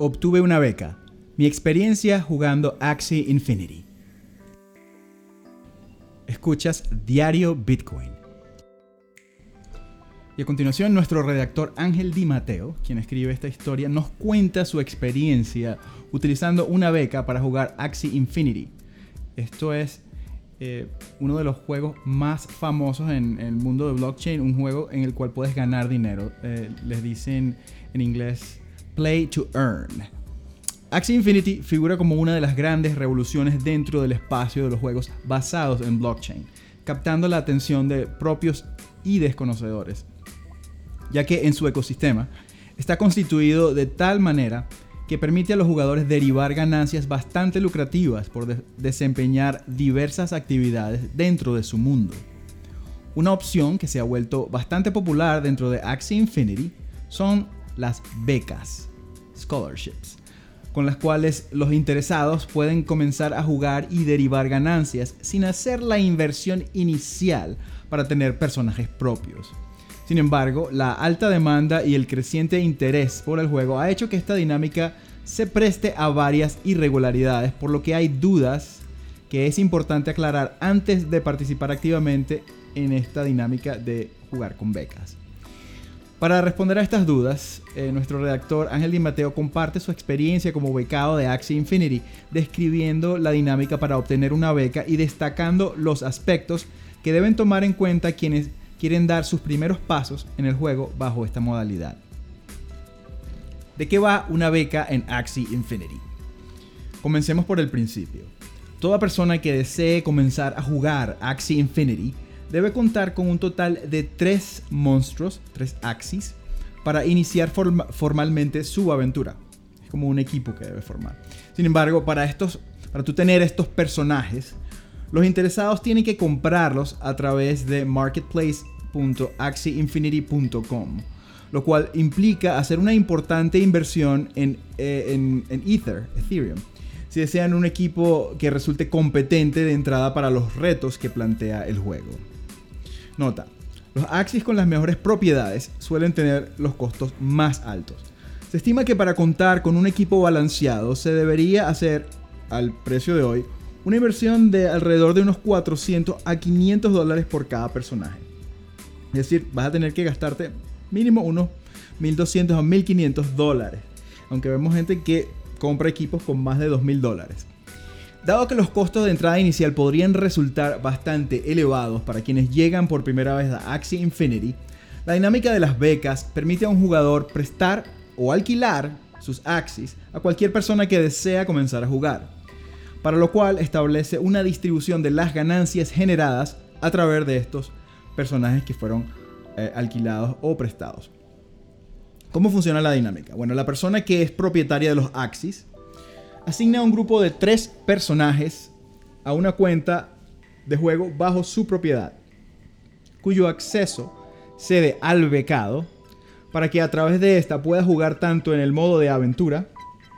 Obtuve una beca. Mi experiencia jugando Axie Infinity. Escuchas Diario Bitcoin. Y a continuación, nuestro redactor Ángel Di Mateo, quien escribe esta historia, nos cuenta su experiencia utilizando una beca para jugar Axie Infinity. Esto es eh, uno de los juegos más famosos en, el mundo de blockchain, un juego en el cual puedes ganar dinero. Eh, les dicen en inglés Play to Earn. Axie Infinity figura como una de las grandes revoluciones dentro del espacio de los juegos basados en blockchain, captando la atención de propios y desconocedores ya que en su ecosistema está constituido de tal manera que permite a los jugadores derivar ganancias bastante lucrativas por desempeñar diversas actividades dentro de su mundo. Una opción que se ha vuelto bastante popular dentro de Axie Infinity son las becas, scholarships, con las cuales los interesados pueden comenzar a jugar y derivar ganancias sin hacer la inversión inicial para tener personajes propios. Sin embargo, la alta demanda y el creciente interés por el juego ha hecho que esta dinámica se preste a varias irregularidades, por lo que hay dudas que es importante aclarar antes de participar activamente en esta dinámica de jugar con becas. Para responder a estas dudas, eh, nuestro redactor Ángel Di Mateo comparte su experiencia como becado de Axie Infinity, describiendo la dinámica para obtener una beca y destacando los aspectos que deben tomar en cuenta quienes quieren dar sus primeros pasos en el juego bajo esta modalidad. ¿De qué va una beca en Axie Infinity? Comencemos por el principio. Toda persona que desee comenzar a jugar Axie Infinity debe contar con un total de tres monstruos, tres Axies, para iniciar formalmente su aventura. Es como un equipo que debe formar. Sin embargo, para estos, para tú tener estos personajes, los interesados tienen que comprarlos a través de marketplace.axieinfinity.com, lo cual implica hacer una importante inversión en, eh, Ether, Ethereum, si desean un equipo que resulte competente de entrada para los retos que plantea el juego. Nota, los Axis con las mejores propiedades suelen tener los costos más altos. Se estima que para contar con un equipo balanceado se debería hacer, al precio de hoy, una inversión de alrededor de unos 400 a 500 dólares por cada personaje. Es decir, vas a tener que gastarte mínimo unos 1200 a 1500 dólares. Aunque vemos gente que compra equipos con más de 2000 dólares. Dado que los costos de entrada inicial podrían resultar bastante elevados para quienes llegan por primera vez a Axie Infinity, la dinámica de las becas permite a un jugador prestar o alquilar sus Axies a cualquier persona que desea comenzar a jugar para lo cual establece una distribución de las ganancias generadas a través de estos personajes que fueron eh, alquilados o prestados. ¿Cómo funciona la dinámica? Bueno, la persona que es propietaria de los Axis asigna un grupo de tres personajes a una cuenta de juego bajo su propiedad, cuyo acceso cede al becado para que a través de esta pueda jugar tanto en el modo de aventura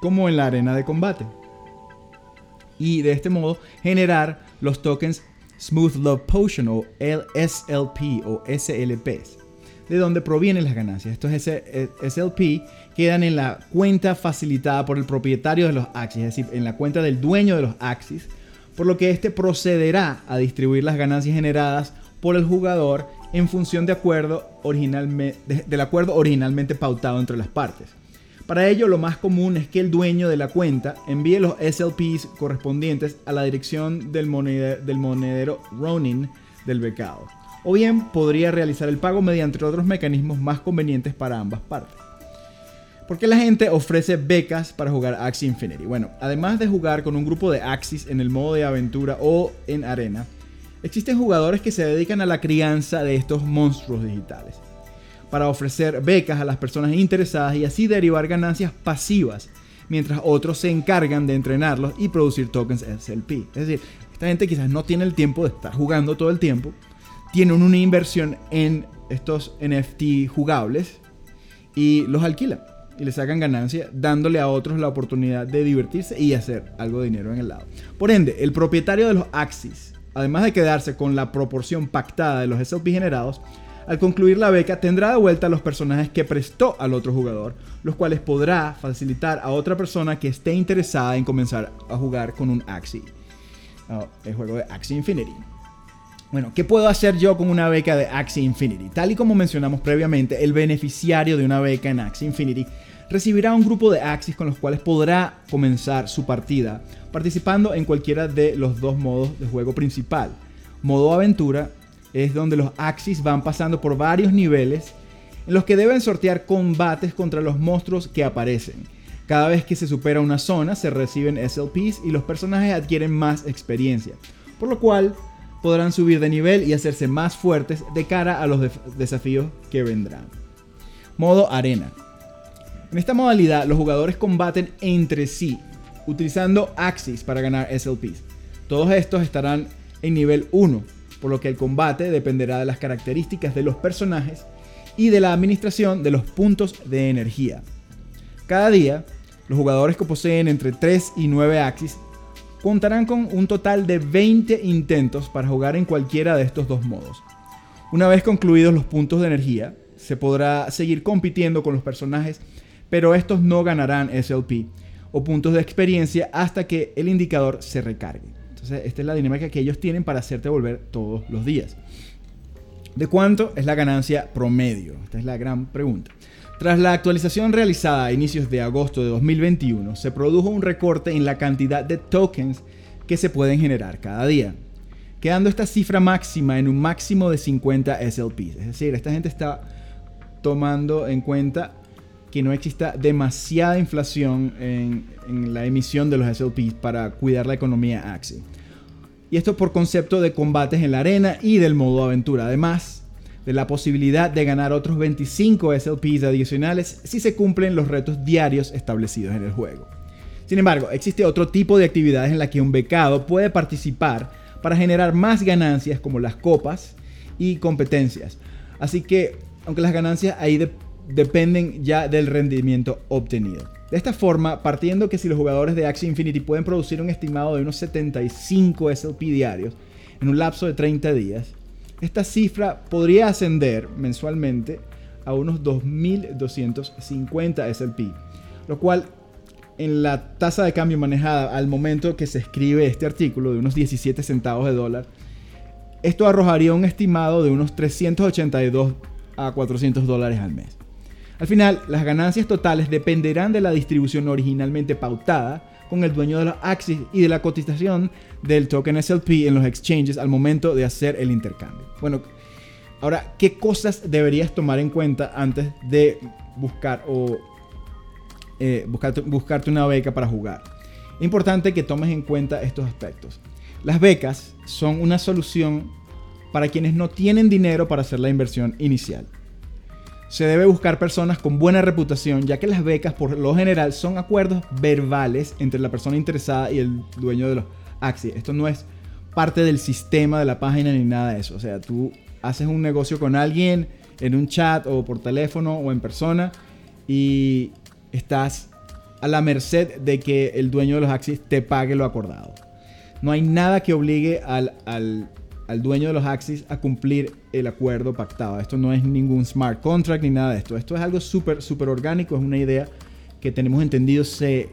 como en la arena de combate. Y de este modo generar los tokens Smooth Love Potion o SLP o SLPs, de donde provienen las ganancias. Estos SLP quedan en la cuenta facilitada por el propietario de los Axis, es decir, en la cuenta del dueño de los Axis, por lo que éste procederá a distribuir las ganancias generadas por el jugador en función de acuerdo del acuerdo originalmente pautado entre las partes. Para ello, lo más común es que el dueño de la cuenta envíe los SLPs correspondientes a la dirección del, monedero, Ronin del becado. O bien podría realizar el pago mediante otros mecanismos más convenientes para ambas partes. ¿Por qué la gente ofrece becas para jugar Axie Infinity? Bueno, además de jugar con un grupo de Axis en el modo de aventura o en arena, existen jugadores que se dedican a la crianza de estos monstruos digitales para ofrecer becas a las personas interesadas y así derivar ganancias pasivas, mientras otros se encargan de entrenarlos y producir tokens SLP. Es decir, esta gente quizás no tiene el tiempo de estar jugando todo el tiempo, tienen una inversión en estos NFT jugables y los alquilan y le sacan ganancia dándole a otros la oportunidad de divertirse y hacer algo de dinero en el lado. Por ende, el propietario de los Axis, además de quedarse con la proporción pactada de los SLP generados, Al concluir la beca, tendrá de vuelta los personajes que prestó al otro jugador, los cuales podrá facilitar a otra persona que esté interesada en comenzar a jugar con un Axie. Ah, el juego de Axie Infinity. Bueno, ¿qué puedo hacer yo con una beca de Axie Infinity? Tal y como mencionamos previamente, el beneficiario de una beca en Axie Infinity recibirá un grupo de Axies con los cuales podrá comenzar su partida, participando en cualquiera de los dos modos de juego principal. Modo aventura es donde los Axis van pasando por varios niveles en los que deben sortear combates contra los monstruos que aparecen. Cada vez que se supera una zona se reciben SLPs y los personajes adquieren más experiencia, por lo cual podrán subir de nivel y hacerse más fuertes de cara a los desafíos que vendrán. Modo arena. En esta modalidad los jugadores combaten entre sí, utilizando Axis para ganar SLPs. Todos estos estarán en nivel 1, por lo que el combate dependerá de las características de los personajes y de la administración de los puntos de energía. Cada día, los jugadores que poseen entre 3 y 9 Axis contarán con un total de 20 intentos para jugar en cualquiera de estos dos modos. Una vez concluidos los puntos de energía, se podrá seguir compitiendo con los personajes, pero estos no ganarán SLP o puntos de experiencia hasta que el indicador se recargue. Entonces, esta es la dinámica que ellos tienen para hacerte volver todos los días. ¿De cuánto es la ganancia promedio? Esta es la gran pregunta. Tras la actualización realizada a inicios de agosto de 2021, se produjo un recorte en la cantidad de tokens que se pueden generar cada día, quedando esta cifra máxima en un máximo de 50 SLPs. Es decir, esta gente está tomando en cuenta que no exista demasiada inflación en, la emisión de los SLPs para cuidar la economía Axie. Y esto por concepto de combates en la arena y del modo aventura. Además de la posibilidad de ganar otros 25 SLPs adicionales si se cumplen los retos diarios establecidos en el juego. Sin embargo, existe otro tipo de actividades en la que un becado puede participar para generar más ganancias como las copas y competencias. Así que, aunque las ganancias ahí de dependen ya del rendimiento obtenido. De esta forma, partiendo que si los jugadores de Axie Infinity pueden producir un estimado de unos 75 SLP diarios en un lapso de 30 días, esta cifra podría ascender mensualmente a unos 2.250 SLP, lo cual en la tasa de cambio manejada al momento que se escribe este artículo de unos 17 centavos de dólar, esto arrojaría un estimado de unos 382 a 400 dólares al mes. Al final, las ganancias totales dependerán de la distribución originalmente pautada con el dueño de los Axis y de la cotización del token SLP en los exchanges al momento de hacer el intercambio. Bueno, ahora, ¿qué cosas deberías tomar en cuenta antes de buscar o eh, buscarte una beca para jugar? Es importante que tomes en cuenta estos aspectos. Las becas son una solución para quienes no tienen dinero para hacer la inversión inicial se debe buscar personas con buena reputación, ya que las becas por lo general son acuerdos verbales entre la persona interesada y el dueño de los Axis. Esto no es parte del sistema de la página ni nada de eso. O sea, tú haces un negocio con alguien en un chat o por teléfono o en persona y estás a la merced de que el dueño de los Axis te pague lo acordado. No hay nada que obligue al, al al dueño de los Axis a cumplir el acuerdo pactado. Esto no es ningún smart contract ni nada de esto. Esto es algo súper, súper orgánico. Es una idea que tenemos entendido se,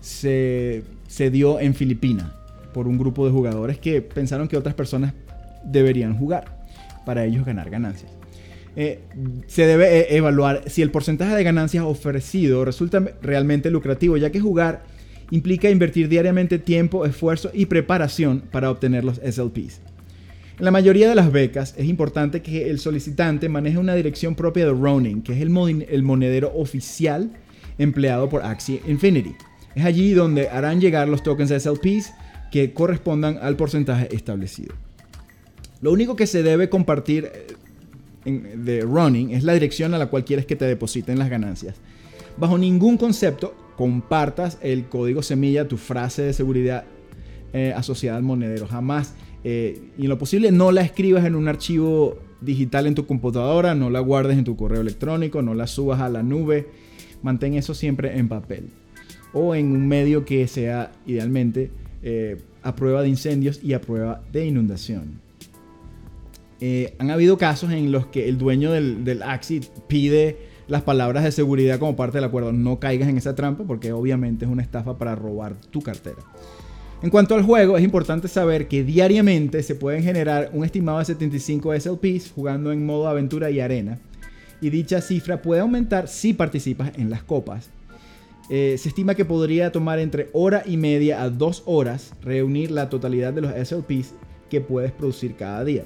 se, se dio en Filipinas por un grupo de jugadores que pensaron que otras personas deberían jugar para ellos ganar ganancias. Eh, se debe eh, evaluar si el porcentaje de ganancias ofrecido resulta realmente lucrativo, ya que jugar implica invertir diariamente tiempo, esfuerzo y preparación para obtener los SLPs. En la mayoría de las becas es importante que el solicitante maneje una dirección propia de Ronin, que es el, monedero oficial empleado por Axie Infinity. Es allí donde harán llegar los tokens SLPs que correspondan al porcentaje establecido. Lo único que se debe compartir eh, de Ronin es la dirección a la cual quieres que te depositen las ganancias. Bajo ningún concepto compartas el código semilla, tu frase de seguridad eh, asociada al monedero. Jamás eh, y en lo posible no la escribas en un archivo digital en tu computadora, no la guardes en tu correo electrónico, no la subas a la nube. Mantén eso siempre en papel. O en un medio que sea idealmente eh, a prueba de incendios y a prueba de inundación. Eh, han habido casos en los que el dueño del, del Axi pide las palabras de seguridad como parte del acuerdo. No caigas en esa trampa porque obviamente es una estafa para robar tu cartera. En cuanto al juego, es importante saber que diariamente se pueden generar un estimado de 75 SLPs jugando en modo aventura y arena. Y dicha cifra puede aumentar si participas en las copas. Eh, se estima que podría tomar entre hora y media a dos horas reunir la totalidad de los SLPs que puedes producir cada día.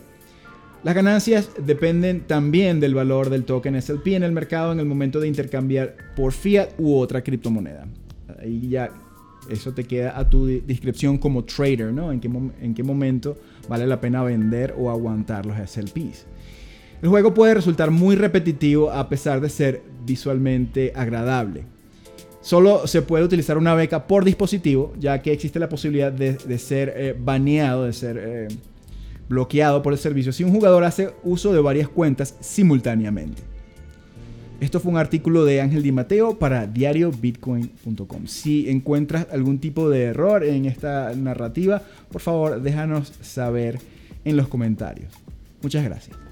Las ganancias dependen también del valor del token SLP en el mercado en el momento de intercambiar por fiat u otra criptomoneda. Ahí ya eso te queda a tu descripción como trader, ¿no? En qué, en qué momento vale la pena vender o aguantar los SLPs. El juego puede resultar muy repetitivo a pesar de ser visualmente agradable. Solo se puede utilizar una beca por dispositivo, ya que existe la posibilidad de, ser eh, baneado, de ser eh, bloqueado por el servicio si un jugador hace uso de varias cuentas simultáneamente. Esto fue un artículo de Ángel Di Mateo para diariobitcoin.com. Si encuentras algún tipo de error en esta narrativa, por favor déjanos saber en los comentarios. Muchas gracias.